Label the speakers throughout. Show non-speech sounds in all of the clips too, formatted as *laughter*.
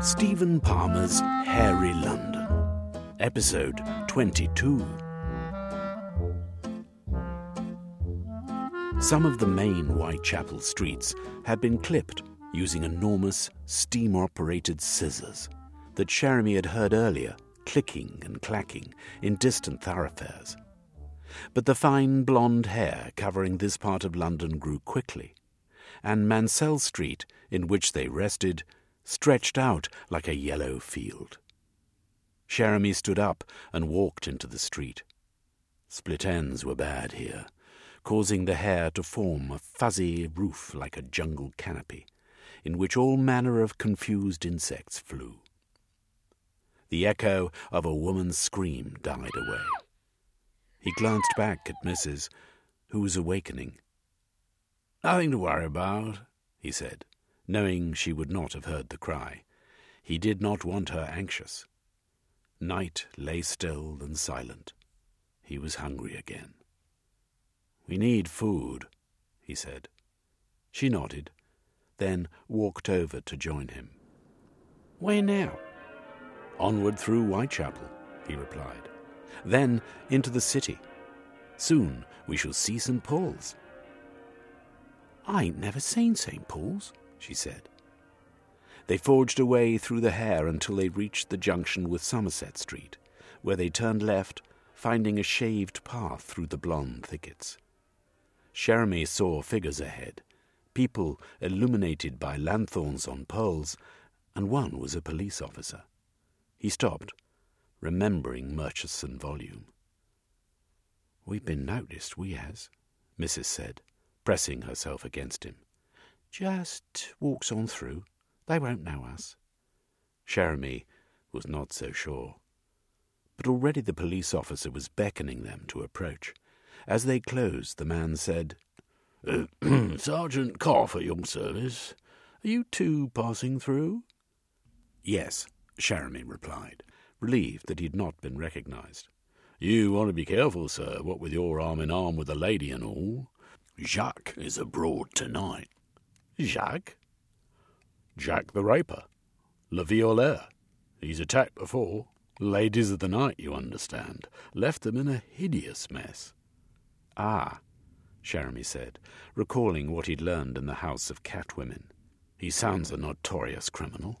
Speaker 1: Stephen Palmer's Hairy London, Episode 22. Some of the main Whitechapel streets had been clipped using enormous steam operated scissors that Jeremy had heard earlier clicking and clacking in distant thoroughfares. But the fine blonde hair covering this part of London grew quickly, and Mansell Street, in which they rested, stretched out like a yellow field. Jeremy stood up and walked into the street. Split ends were bad here, causing the hair to form a fuzzy roof like a jungle canopy, in which all manner of confused insects flew. The echo of a woman's scream died away. He glanced back at Mrs., who was awakening. Nothing to worry about, he said knowing she would not have heard the cry. He did not want her anxious. Night lay still and silent. He was hungry again. We need food, he said. She nodded, then walked over to join him. Where now? Onward through Whitechapel, he replied. Then into the city. Soon we shall see St. Paul's. I ain't never seen St. Paul's, she said. They forged away through the hair until they reached the junction with Somerset Street, where they turned left, finding a shaved path through the blonde thickets. Jeremy saw figures ahead, people illuminated by lanthorns on poles, and one was a police officer. He stopped, remembering Murchison volume. We've been noticed, we has, Mrs. said, pressing herself against him. Just walks on through. They won't know us. Jeremy was not so sure. But already the police officer was beckoning them to approach. As they closed, the man said, uh, *clears throat* Sergeant Koff at your service. Are you two passing through? Yes, Jeremy replied, relieved that he had not been recognized. You want to be careful, sir, what with your arm in arm with a lady and all. Jacques is abroad tonight. Jacques? Jack the Raper. Le Violeur. He's attacked before. Ladies of the night, you understand. Left them in a hideous mess. Ah, Jeremy said, recalling what he'd learned in the House of Catwomen. He sounds a notorious criminal.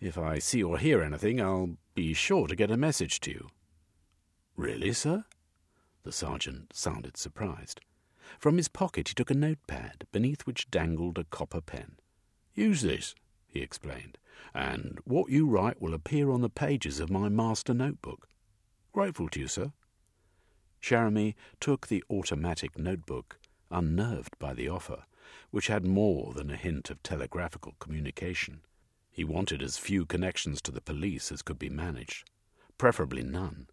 Speaker 1: If I see or hear anything, I'll be sure to get a message to you. Really, sir? The sergeant sounded surprised. From his pocket he took a notepad, beneath which dangled a copper pen. Use this, he explained, and what you write will appear on the pages of my master notebook. Grateful to you, sir. Jeremy took the automatic notebook, unnerved by the offer, which had more than a hint of telegraphical communication. He wanted as few connections to the police as could be managed, preferably none.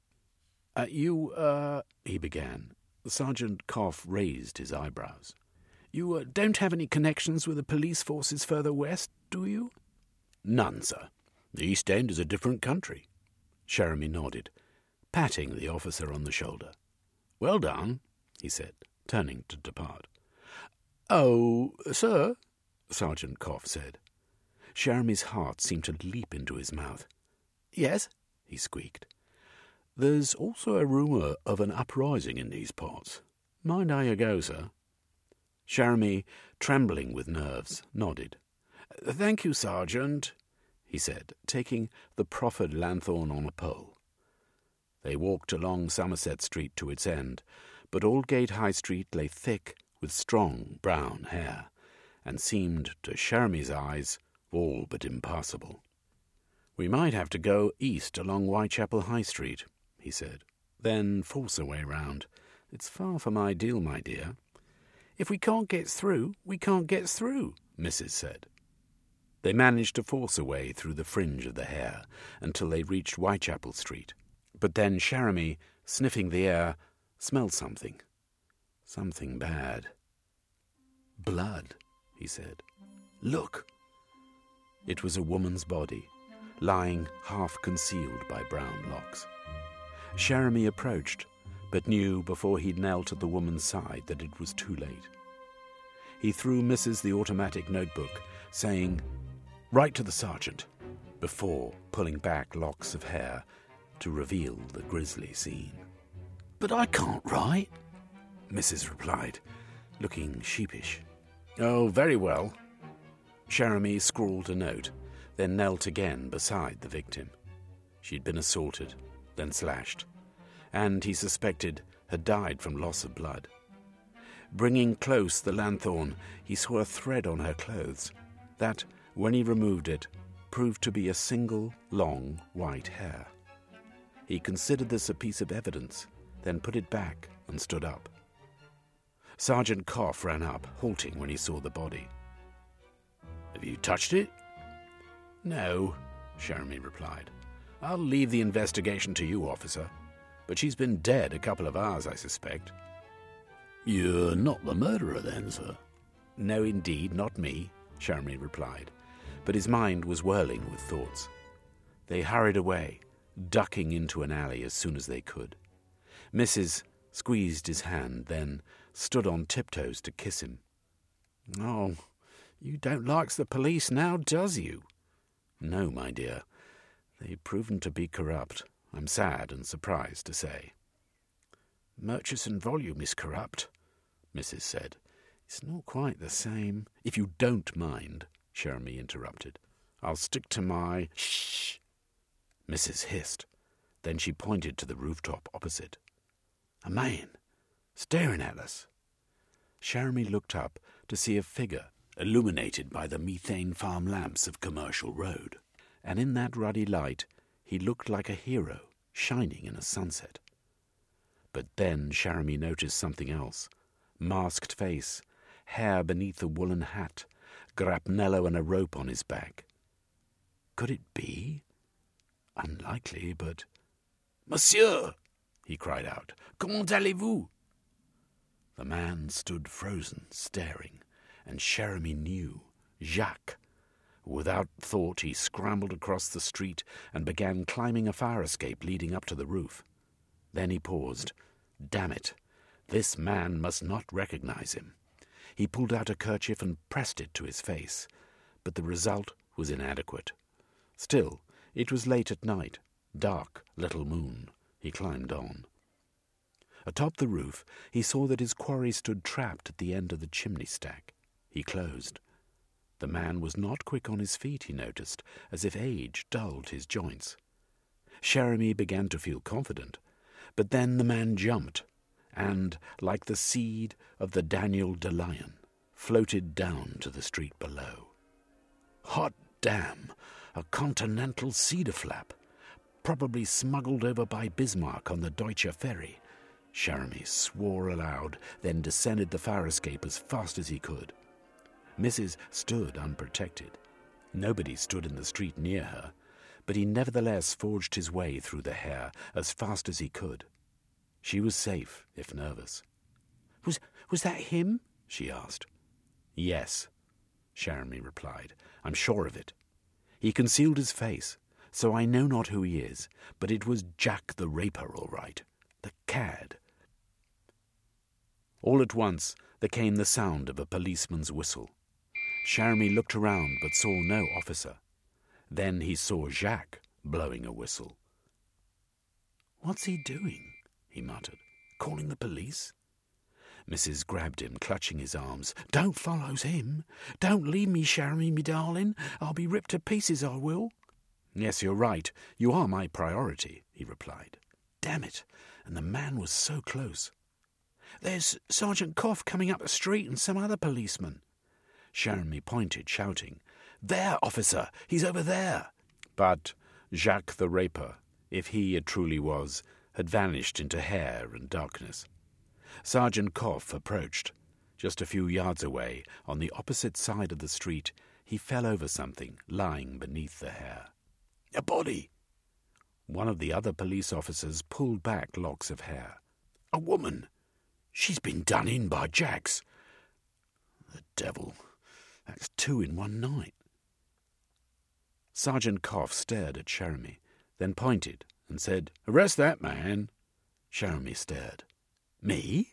Speaker 1: Uh, you, uh, he began, Sergeant Koff raised his eyebrows. You uh, don't have any connections with the police forces further west, do you? None, sir. The East End is a different country. Jeremy nodded, patting the officer on the shoulder. Well done, he said, turning to depart. Oh, sir, Sergeant Koff said. Jeremy's heart seemed to leap into his mouth. Yes, he squeaked. There's also a rumour of an uprising in these parts. Mind how you go, sir. Jeremy, trembling with nerves, nodded. Thank you, Sergeant, he said, taking the proffered lanthorn on a pole. They walked along Somerset Street to its end, but Aldgate High Street lay thick with strong brown hair, and seemed, to Jeremy's eyes, all but impassable. We might have to go east along Whitechapel High Street, he said. Then force a way round. It's far from ideal, my dear. If we can't get through, we can't get through, Mrs. said. They managed to force a way through the fringe of the hair until they reached Whitechapel Street. But then Jeremy, sniffing the air, smelled something. Something bad. Blood, he said. Look! It was a woman's body, lying half concealed by brown locks. Jeremy approached, but knew before he knelt at the woman's side that it was too late. He threw Mrs. the automatic notebook, saying, Write to the sergeant, before pulling back locks of hair to reveal the grisly scene.
Speaker 2: But I can't write,
Speaker 1: Mrs. replied, looking sheepish. Oh, very well. Jeremy scrawled a note, then knelt again beside the victim. She'd been assaulted, then slashed, and he suspected had died from loss of blood. Bringing close the lanthorn, he saw a thread on her clothes that, when he removed it, proved to be a single, long, white hair. He considered this a piece of evidence, then put it back and stood up. Sergeant Koff ran up, halting when he saw the body.
Speaker 2: Have you touched it?
Speaker 1: No, Jeremy replied. I'll leave the investigation to you, officer. But she's been dead a couple of hours, I suspect.
Speaker 2: You're not the murderer, then, sir?
Speaker 1: No, indeed, not me, Jeremy replied. But his mind was whirling with thoughts. They hurried away, ducking into an alley as soon as they could. Mrs. squeezed his hand, then stood on tiptoes to kiss him. Oh, you don't like the police now, does you? No, my dear. They've proven to be corrupt, I'm sad and surprised to say. Murchison Volume is corrupt, Mrs. said. It's not quite the same. If you don't mind, Jeremy interrupted. I'll stick to my. Shh! Mrs. hissed. Then she pointed to the rooftop opposite. A man, staring at us. Jeremy looked up to see a figure illuminated by the methane farm lamps of Commercial Road, and in that ruddy light he looked like a hero shining in a sunset. But then Jeremy noticed something else masked face, hair beneath a woolen hat, grapnello and a rope on his back. Could it be? Unlikely, but.
Speaker 2: Monsieur!
Speaker 1: he cried out.
Speaker 2: Comment allez-vous?
Speaker 1: The man stood frozen, staring, and Jeremy knew Jacques. Without thought, he scrambled across the street and began climbing a fire escape leading up to the roof. Then he paused. Damn it! This man must not recognize him. He pulled out a kerchief and pressed it to his face, but the result was inadequate. Still, it was late at night, dark, little moon. He climbed on. Atop the roof, he saw that his quarry stood trapped at the end of the chimney stack. He closed. The man was not quick on his feet, he noticed, as if age dulled his joints. Jeremy began to feel confident, but then the man jumped, and, like the seed of the Daniel de Lion, floated down to the street below. Hot damn! A continental cedar flap, probably smuggled over by Bismarck on the Deutsche Ferry. Jeremy swore aloud, then descended the fire escape as fast as he could. Mrs. stood unprotected. Nobody stood in the street near her, but he nevertheless forged his way through the hair as fast as he could. She was safe, if nervous. Was, was that him? she asked. Yes, Jeremy replied. I'm sure of it. He concealed his face, so I know not who he is, but it was Jack the Raper, all right. The cad. All at once there came the sound of a policeman's whistle. Jeremy looked around but saw no officer. Then he saw Jacques blowing a whistle. What's he doing? he muttered. Calling the police? Mrs. grabbed him, clutching his arms. Don't follow him. Don't leave me, Jeremy, me darling. I'll be ripped to pieces, I will. Yes, you're right. You are my priority, he replied. Damn it! And the man was so close. There's Sergeant Koff coming up the street and some other policeman. Jeremy pointed, shouting, There, officer! He's over there! But Jacques the Raper, if he it truly was, had vanished into hair and darkness. Sergeant Koff approached. Just a few yards away, on the opposite side of the street, he fell over something lying beneath the hair.
Speaker 2: A body!
Speaker 1: One of the other police officers pulled back locks of hair.
Speaker 2: A woman! She's been done in by Jacks. The devil! That's two in one night.
Speaker 1: Sergeant Koff stared at Jeremy, then pointed and said, Arrest that man. Cherami stared. Me?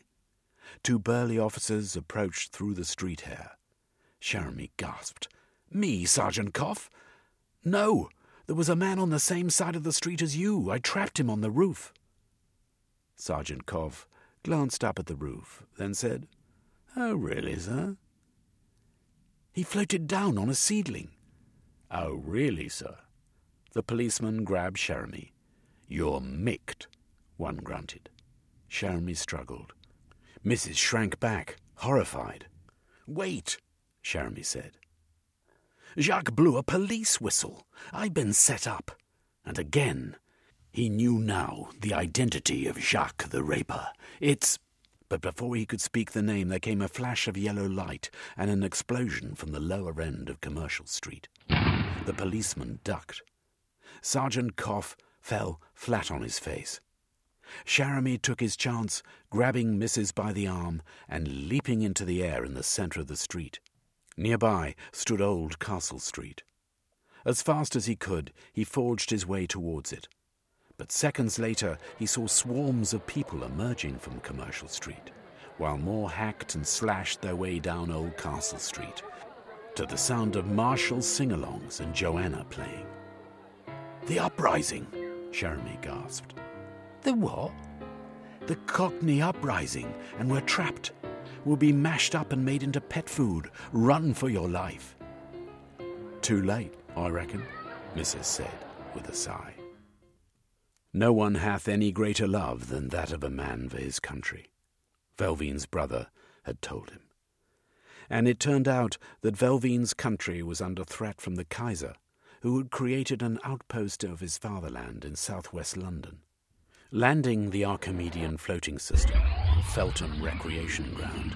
Speaker 1: Two burly officers approached through the street hair. Cherami gasped. Me, Sergeant Koff? No, there was a man on the same side of the street as you. I trapped him on the roof. Sergeant Koff glanced up at the roof, then said, Oh, really, sir? He floated down on a seedling. Oh, really, sir? The policeman grabbed Cherami. You're micked, one grunted. Cherami struggled. Mrs. shrank back, horrified. Wait, Cherami said. Jacques blew a police whistle. I've been set up. And again, he knew now the identity of Jacques the Raper. It's. But before he could speak the name, there came a flash of yellow light and an explosion from the lower end of Commercial Street. The policeman ducked. Sergeant Koff fell flat on his face. Cherami took his chance, grabbing Mrs. by the arm and leaping into the air in the centre of the street. Nearby stood Old Castle Street. As fast as he could, he forged his way towards it. But seconds later, he saw swarms of people emerging from Commercial Street, while more hacked and slashed their way down Old Castle Street, to the sound of Marshall sing alongs and Joanna playing. The uprising, Jeremy gasped. The what? The Cockney uprising, and we're trapped. We'll be mashed up and made into pet food. Run for your life. Too late, I reckon, Mrs. said with a sigh. No one hath any greater love than that of a man for his country, Velveen's brother had told him. And it turned out that Velveen's country was under threat from the Kaiser, who had created an outpost of his fatherland in southwest London. Landing the Archimedean floating system on Feltham Recreation Ground,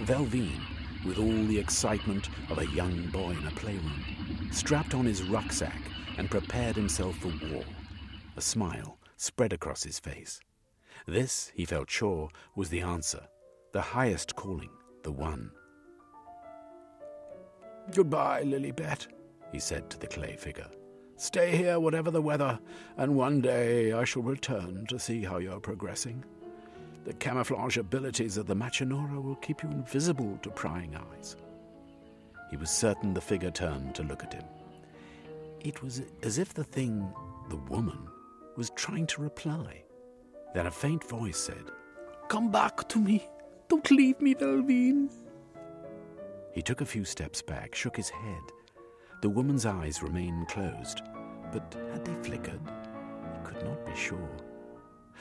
Speaker 1: Velveen, with all the excitement of a young boy in a playroom, strapped on his rucksack and prepared himself for war. A smile spread across his face. This, he felt sure, was the answer, the highest calling, the one. Goodbye, Lilibet, he said to the clay figure. Stay here, whatever the weather, and one day I shall return to see how you're progressing. The camouflage abilities of the Machinora will keep you invisible to prying eyes. He was certain the figure turned to look at him. It was as if the thing, the woman, was trying to reply. Then a faint voice said, Come back to me. Don't leave me, Velveen. He took a few steps back, shook his head, the woman's eyes remained closed, but had they flickered? He could not be sure.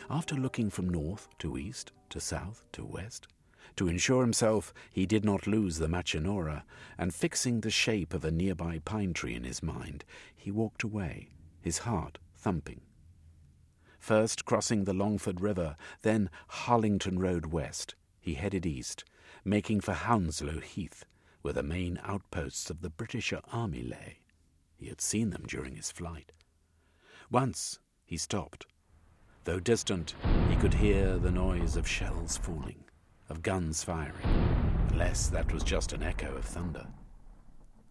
Speaker 1: After looking from north to east to south to west, to ensure himself he did not lose the Machinora, and fixing the shape of a nearby pine tree in his mind, he walked away, his heart thumping. First crossing the Longford River, then Harlington Road west, he headed east, making for Hounslow Heath, where the main outposts of the British Army lay. He had seen them during his flight. Once he stopped. Though distant, he could hear the noise of shells falling, of guns firing, unless that was just an echo of thunder.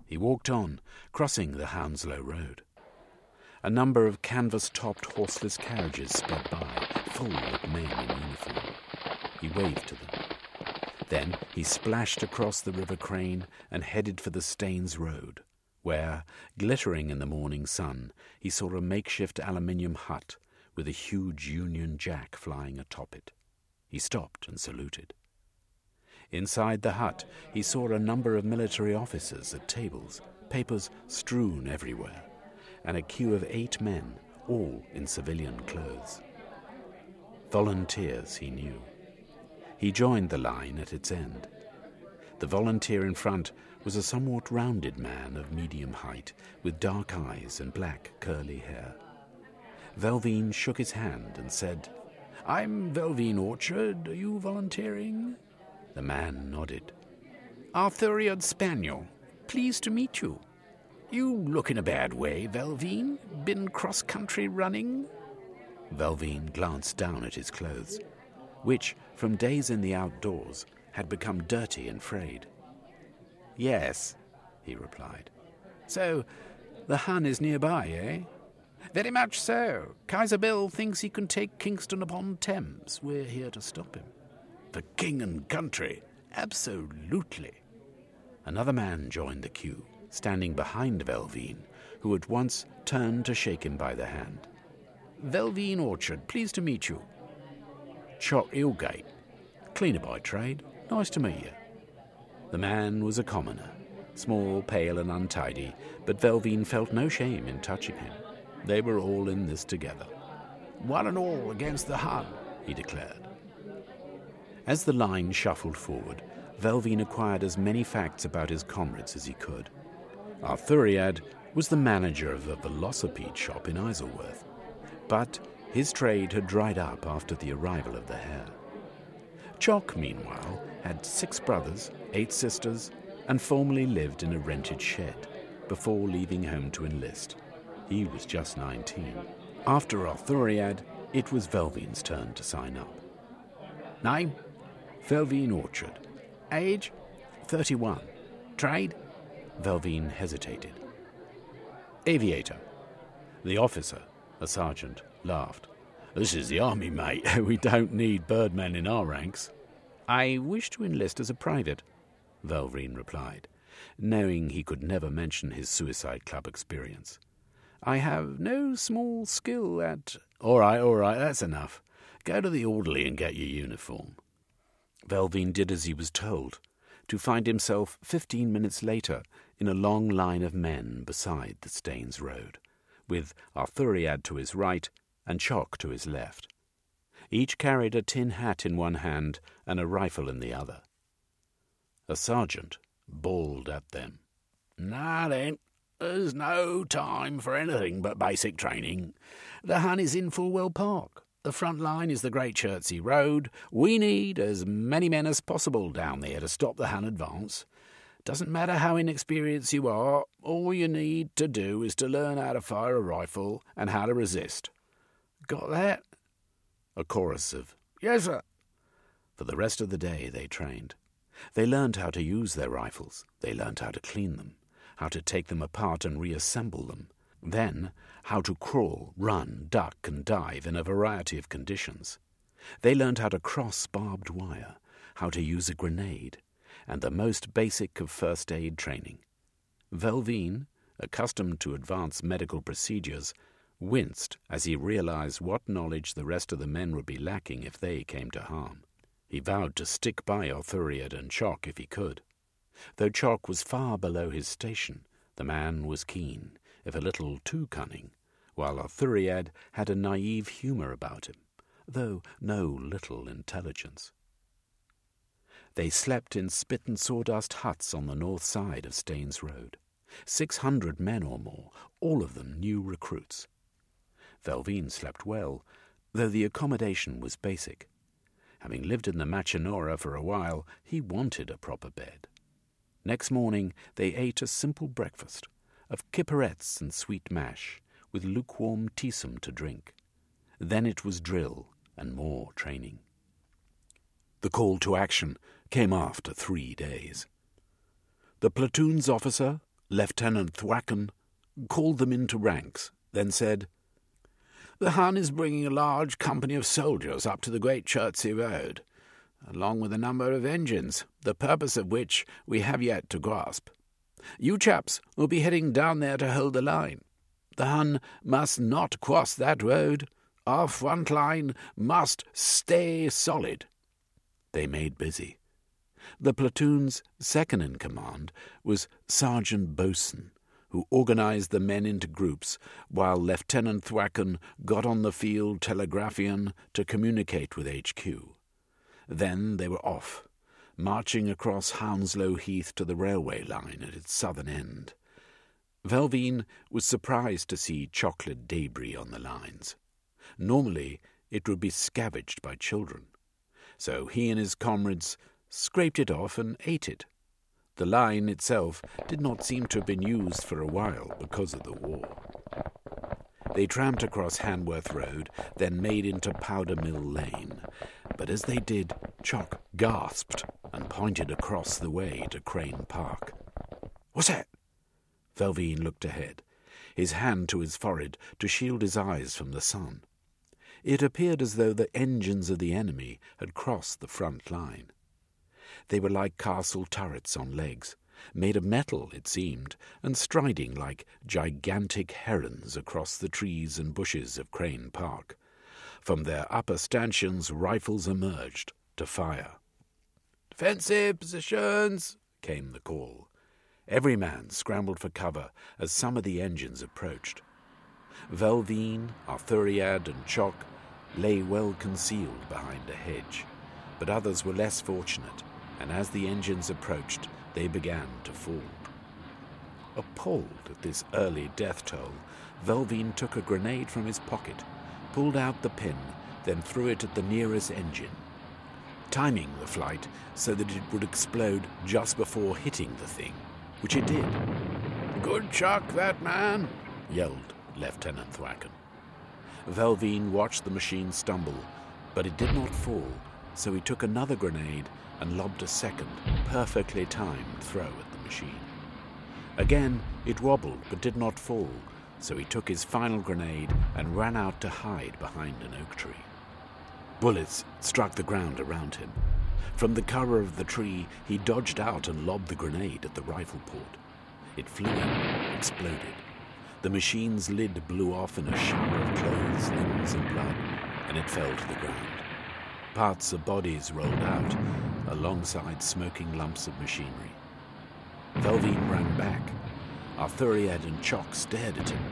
Speaker 1: He walked on, crossing the Hounslow Road. A number of canvas topped horseless carriages sped by, full of men in uniform. He waved to them. Then he splashed across the River Crane and headed for the Staines Road, where, glittering in the morning sun, he saw a makeshift aluminium hut with a huge Union Jack flying atop it. He stopped and saluted. Inside the hut, he saw a number of military officers at tables, papers strewn everywhere, and a queue of eight men, all in civilian clothes. Volunteers, he knew. He joined the line at its end. The volunteer in front was a somewhat rounded man of medium height, with dark eyes and black curly hair. Velveen shook his hand and said, I'm Velveen Orchard. Are you volunteering? The man nodded. Arthuriad Spaniel. Pleased to meet you. You look in a bad way, Velveen. Been cross country running? Velveen glanced down at his clothes which, from days in the outdoors, had become dirty and frayed. Yes, he replied. So, the Hun is nearby, eh?
Speaker 2: Very much so. Kaiser Bill thinks he can take Kingston upon Thames. We're here to stop him.
Speaker 1: The king and country?
Speaker 2: Absolutely.
Speaker 1: Another man joined the queue, standing behind Velveine, who at once turned to shake him by the hand.
Speaker 2: Velveine Orchard, pleased to meet you.
Speaker 1: Chock Hillgate, cleaner by trade. Nice to meet you. The man was a commoner, small, pale, and untidy, but Velveine felt no shame in touching him. They were all in this together.
Speaker 2: One and all against the Hun, he declared.
Speaker 1: As the line shuffled forward, Velveine acquired as many facts about his comrades as he could. Arthuriad was the manager of a velocipede shop in Isleworth, but his trade had dried up after the arrival of the hair. Chock, meanwhile, had six brothers, eight sisters, and formerly lived in a rented shed before leaving home to enlist. He was just 19. After Arthuriad, it was Velveine's turn to sign up.
Speaker 2: Name?
Speaker 1: Velveine Orchard.
Speaker 2: Age?
Speaker 1: 31.
Speaker 2: Trade?
Speaker 1: Velveine hesitated. Aviator. The officer, a sergeant, laughed. This is the army, mate. *laughs* we don't need birdmen in our ranks. I wish to enlist as a private, Velveine replied, knowing he could never mention his suicide club experience. I have no small skill at. All right, all right, that's enough. Go to the orderly and get your uniform. Velveine did as he was told, to find himself fifteen minutes later in a long line of men beside the Staines Road, with Arthuriad to his right and Chock to his left. Each carried a tin hat in one hand and a rifle in the other. A sergeant bawled at them.
Speaker 2: Now then, there's no time for anything but basic training. The Hun is in Fulwell Park. The front line is the Great Chertsey Road. We need as many men as possible down there to stop the Hun advance. Doesn't matter how inexperienced you are, all you need to do is to learn how to fire a rifle and how to resist. Got that?
Speaker 1: A chorus of,
Speaker 2: Yes, sir.
Speaker 1: For the rest of the day they trained. They learned how to use their rifles. They learned how to clean them how to take them apart and reassemble them, then how to crawl, run, duck, and dive in a variety of conditions. They learned how to cross barbed wire, how to use a grenade, and the most basic of first aid training. Velveine, accustomed to advanced medical procedures, winced as he realized what knowledge the rest of the men would be lacking if they came to harm. He vowed to stick by Arthuriad and Chalk if he could. Though Chalk was far below his station, the man was keen, if a little too cunning, while Arthuriad had a naive humour about him, though no little intelligence. They slept in spit and sawdust huts on the north side of Staines Road. Six hundred men or more, all of them new recruits. Velveine slept well, though the accommodation was basic. Having lived in the Machinora for a while, he wanted a proper bed. Next morning they ate a simple breakfast of kipperettes and sweet mash, with lukewarm teasome to drink. Then it was drill and more training. The call to action came after three days. The platoon's officer, Lieutenant Thwacken, called them into ranks, then said,
Speaker 2: The Hun is bringing a large company of soldiers up to the Great Chertsey Road along with a number of engines, the purpose of which we have yet to grasp. You chaps will be heading down there to hold the line. The Hun must not cross that road. Our front line must stay solid.
Speaker 1: They made busy. The platoon's second in command was Sergeant Bosun, who organized the men into groups, while Lieutenant Thwacken got on the field telegraphian to communicate with HQ. Then they were off, marching across Hounslow Heath to the railway line at its southern end. Velveine was surprised to see chocolate debris on the lines. Normally, it would be scavenged by children. So he and his comrades scraped it off and ate it. The line itself did not seem to have been used for a while because of the war. They tramped across Hanworth Road, then made into Powder Mill Lane. But as they did, Chock gasped and pointed across the way to Crane Park.
Speaker 2: What's that?
Speaker 1: Velveine looked ahead. his hand to his forehead to shield his eyes from the sun. It appeared as though the engines of the enemy had crossed the front line. They were like castle turrets on legs, made of metal, it seemed, and striding like gigantic herons across the trees and bushes of Crane Park. From their upper stanchions, rifles emerged to fire.
Speaker 2: Defensive positions, came the call.
Speaker 1: Every man scrambled for cover as some of the engines approached. Velveen, Arthuriad, and Chock lay well concealed behind a hedge, but others were less fortunate, and as the engines approached, they began to fall. Appalled at this early death toll, Velveen took a grenade from his pocket, pulled out the pin, then threw it at the nearest engine, timing the flight so that it would explode just before hitting the thing, which it did.
Speaker 2: Good chuck, that man,
Speaker 1: yelled Lieutenant Thwacken. Velveen watched the machine stumble, but it did not fall, so he took another grenade and lobbed a second, perfectly timed throw at the machine. Again, it wobbled but did not fall, so he took his final grenade and ran out to hide behind an oak tree. Bullets struck the ground around him. From the cover of the tree, he dodged out and lobbed the grenade at the rifle port. It flew in, exploded. The machine's lid blew off in a shower of clothes, limbs, and blood, and it fell to the ground. Parts of bodies rolled out, alongside smoking lumps of machinery. Velveen ran back. Arthuriad and Chock stared at him.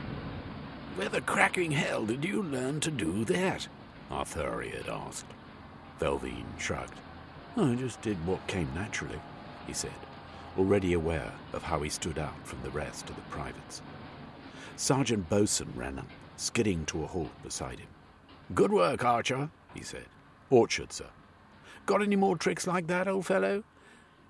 Speaker 2: Where the cracking hell did you learn to do that?
Speaker 1: Arthuriad asked. Velveen shrugged. I just did what came naturally, he said, already aware of how he stood out from the rest of the privates. Sergeant Bosun ran up, skidding to a halt beside him.
Speaker 2: Good work, Archer, he said.
Speaker 1: Orchard, sir.
Speaker 2: Got any more tricks like that, old fellow?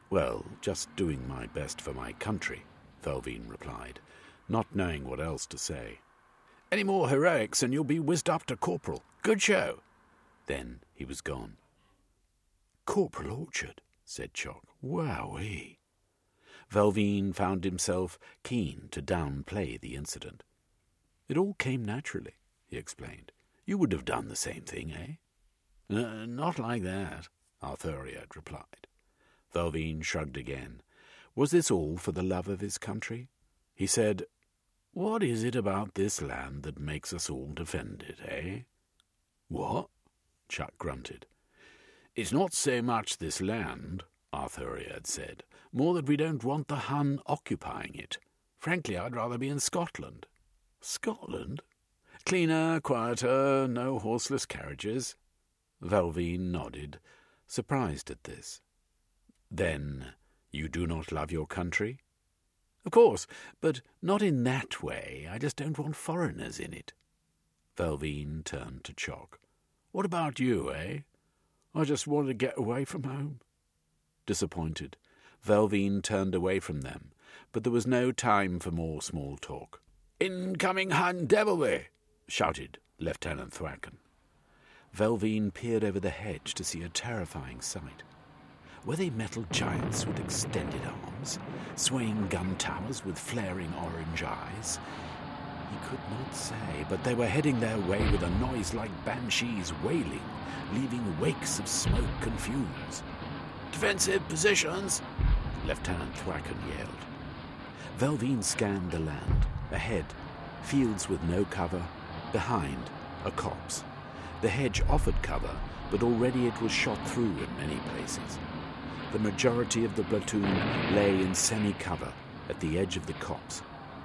Speaker 1: Well, just doing my best for my country, Velveen replied, not knowing what else to say.
Speaker 2: Any more heroics and you'll be whizzed up to corporal. Good show.
Speaker 1: Then he was gone. Corporal Orchard, said Chock. Wowee. Velveen found himself keen to downplay the incident. It all came naturally, he explained. You would have done the same thing, eh?
Speaker 2: Uh, not like that,
Speaker 1: Arthuriad replied. Velveen shrugged again. Was this all for the love of his country? He said, What is it about this land that makes us all defend it, eh?
Speaker 2: What?
Speaker 1: Chuck grunted.
Speaker 2: It's not so much this land, Arthuriad said, more that we don't want the Hun occupying it. Frankly, I'd rather be in Scotland.
Speaker 1: Scotland?
Speaker 2: Cleaner, quieter, no horseless carriages.
Speaker 1: Velveen nodded, surprised at this. Then you do not love your country?
Speaker 2: Of course, but not in that way. I just don't want foreigners in it.
Speaker 1: Velveen turned to Chalk.
Speaker 2: What about you, eh? I just want to get away from home.
Speaker 1: Disappointed, Velveen turned away from them, but there was no time for more small talk.
Speaker 2: Incoming Hun devilry!
Speaker 1: shouted Lieutenant Thwacken. Velveen peered over the hedge to see a terrifying sight. Were they metal giants with extended arms, swaying gun towers with flaring orange eyes? He could not say, but they were heading their way with a noise like banshees wailing, leaving wakes of smoke and fumes.
Speaker 2: Defensive positions,
Speaker 1: Lieutenant Thwacken yelled. Velveen scanned the land. Ahead, fields with no cover. Behind, a copse. The hedge offered cover, but already it was shot through in many places. The majority of the platoon lay in semi cover at the edge of the copse.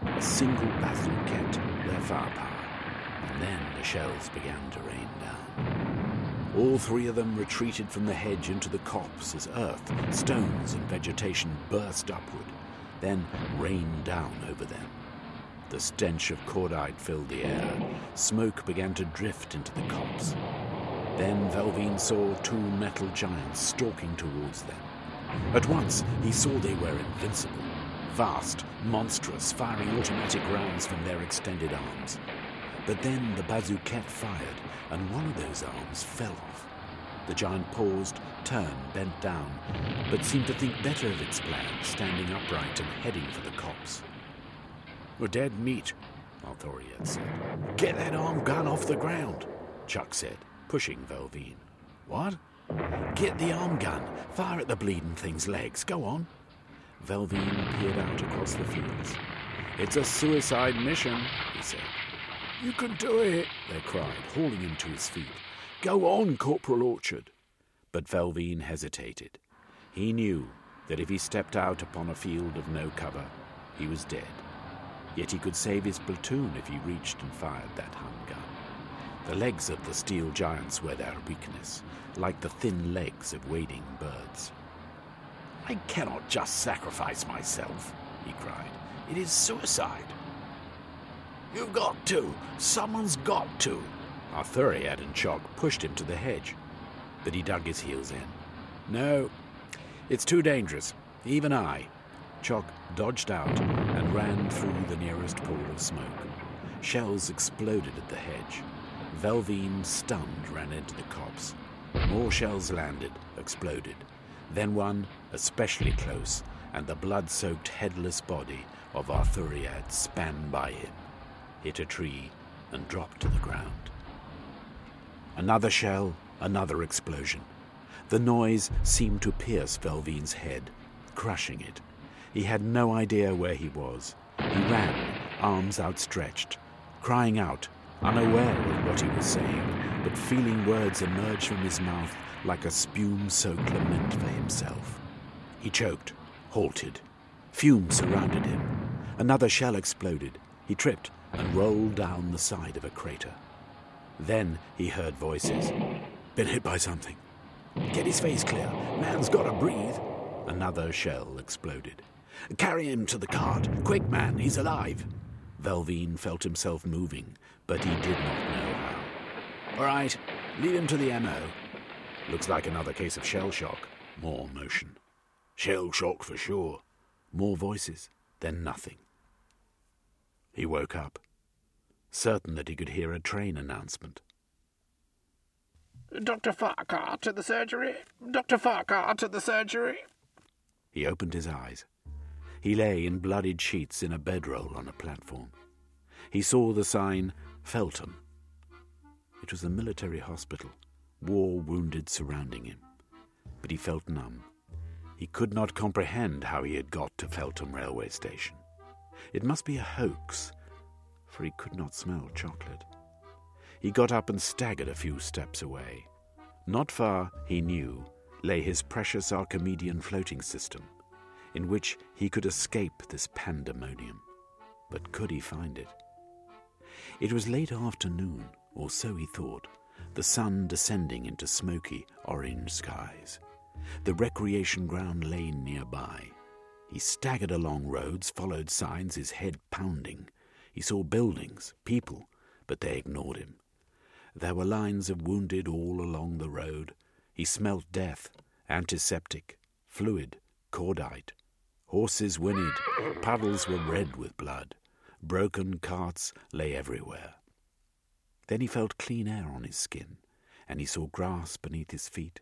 Speaker 1: A single bazooket their firepower, and then the shells began to rain down. All three of them retreated from the hedge into the copse as earth, stones, and vegetation burst upward, then rained down over them. The stench of cordite filled the air. Smoke began to drift into the copse. Then Velveen saw two metal giants stalking towards them. At once he saw they were invincible, vast, monstrous, firing automatic rounds from their extended arms. But then the bazooket fired, and one of those arms fell off. The giant paused, turned, bent down, but seemed to think better of its plan, standing upright and heading for the copse.
Speaker 2: We're dead meat, Arthuriad said. Get that arm gun off the ground, Chuck said, pushing Velveine. What? Get the arm gun. Fire at the bleeding thing's legs. Go on. Velveine peered out across the fields. It's a suicide mission, he said. You can do it, they cried, hauling him to his feet. Go on, Corporal Orchard. But Velveine hesitated. He knew that if he stepped out upon a field of no cover, he was dead. Yet he could save his platoon if he reached and fired that Hun gun. The legs of the steel giants were their weakness, like the thin legs of wading birds. I cannot just sacrifice myself, he cried. It is suicide. You've got to. Someone's got to. Arthuriad and Chock pushed him to the hedge, but he dug his heels in. No, it's too dangerous. Even I. Chock dodged out and ran through the nearest pool of smoke. Shells exploded at the hedge. Velveine, stunned, ran into the copse. More shells landed, exploded. Then one, especially close, and the blood soaked headless body of Arthuriad span by him, hit a tree, and dropped to the ground. Another shell, another explosion. The noise seemed to pierce Velveine's head, crushing it. He had no idea where he was. He ran, arms outstretched, crying out, unaware of what he was saying, but feeling words emerge from his mouth like a spume soaked lament for himself. He choked, halted. Fumes surrounded him. Another shell exploded. He tripped and rolled down the side of a crater. Then he heard voices. Been hit by something. Get his face clear. Man's gotta breathe. Another shell exploded. Carry him to the cart. Quick, man, he's alive. Velveine felt himself moving, but he did not know how. All right, lead him to the MO. Looks like another case of shell shock. More motion. Shell shock for sure. More voices, then nothing. He woke up, certain that he could hear a train announcement.
Speaker 3: Dr. Farquhar to the surgery. Dr. Farquhar to the surgery.
Speaker 2: He opened his eyes. He lay in bloodied sheets in a bedroll on a platform. He saw the sign Feltham. It was a military hospital, war wounded surrounding him. But he felt numb. He could not comprehend how he had got to Feltham railway station. It must be a hoax, for he could not smell chocolate. He got up and staggered a few steps away. Not far, he knew, lay his precious Archimedean floating system, in which he could escape this pandemonium. But could he find it? It was late afternoon, or so he thought, the sun descending into smoky orange skies. The recreation ground lay nearby. He staggered along roads, followed signs, his head pounding. He saw buildings, people, but they ignored him. There were lines of wounded all along the road. He smelt death, antiseptic, fluid, cordite. Horses whinnied, paddles were red with blood. Broken carts lay everywhere. Then he felt clean air on his skin, and he saw grass beneath his feet.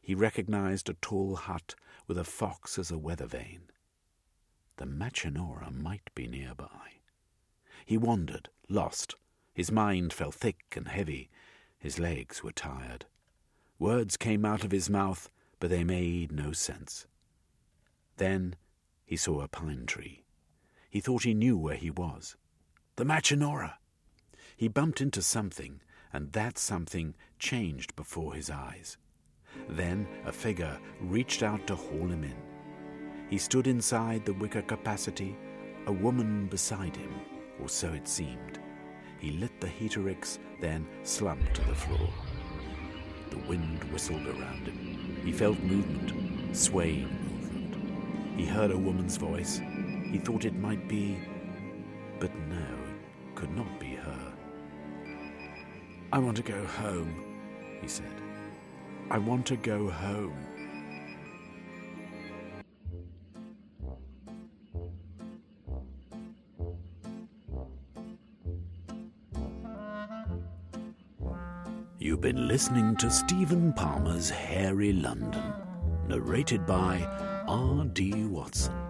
Speaker 2: He recognized a tall hut with a fox as a weather vane. The Machinora might be nearby. He wandered, lost, his mind felt thick and heavy. His legs were tired. Words came out of his mouth, but they made no sense. Then he saw a pine tree. He thought he knew where he was. The Machinora! He bumped into something, and that something changed before his eyes. Then a figure reached out to haul him in. He stood inside the wicker capacity, a woman beside him, or so it seemed. He lit the heaterix, then slumped to the floor. The wind whistled around him. He felt movement, swaying. He heard a woman's voice. He thought it might be, but no, it could not be her. I want to go home, he said. I want to go home. You've been listening to Stephen Palmer's Hairy London, narrated by R.D. Watson.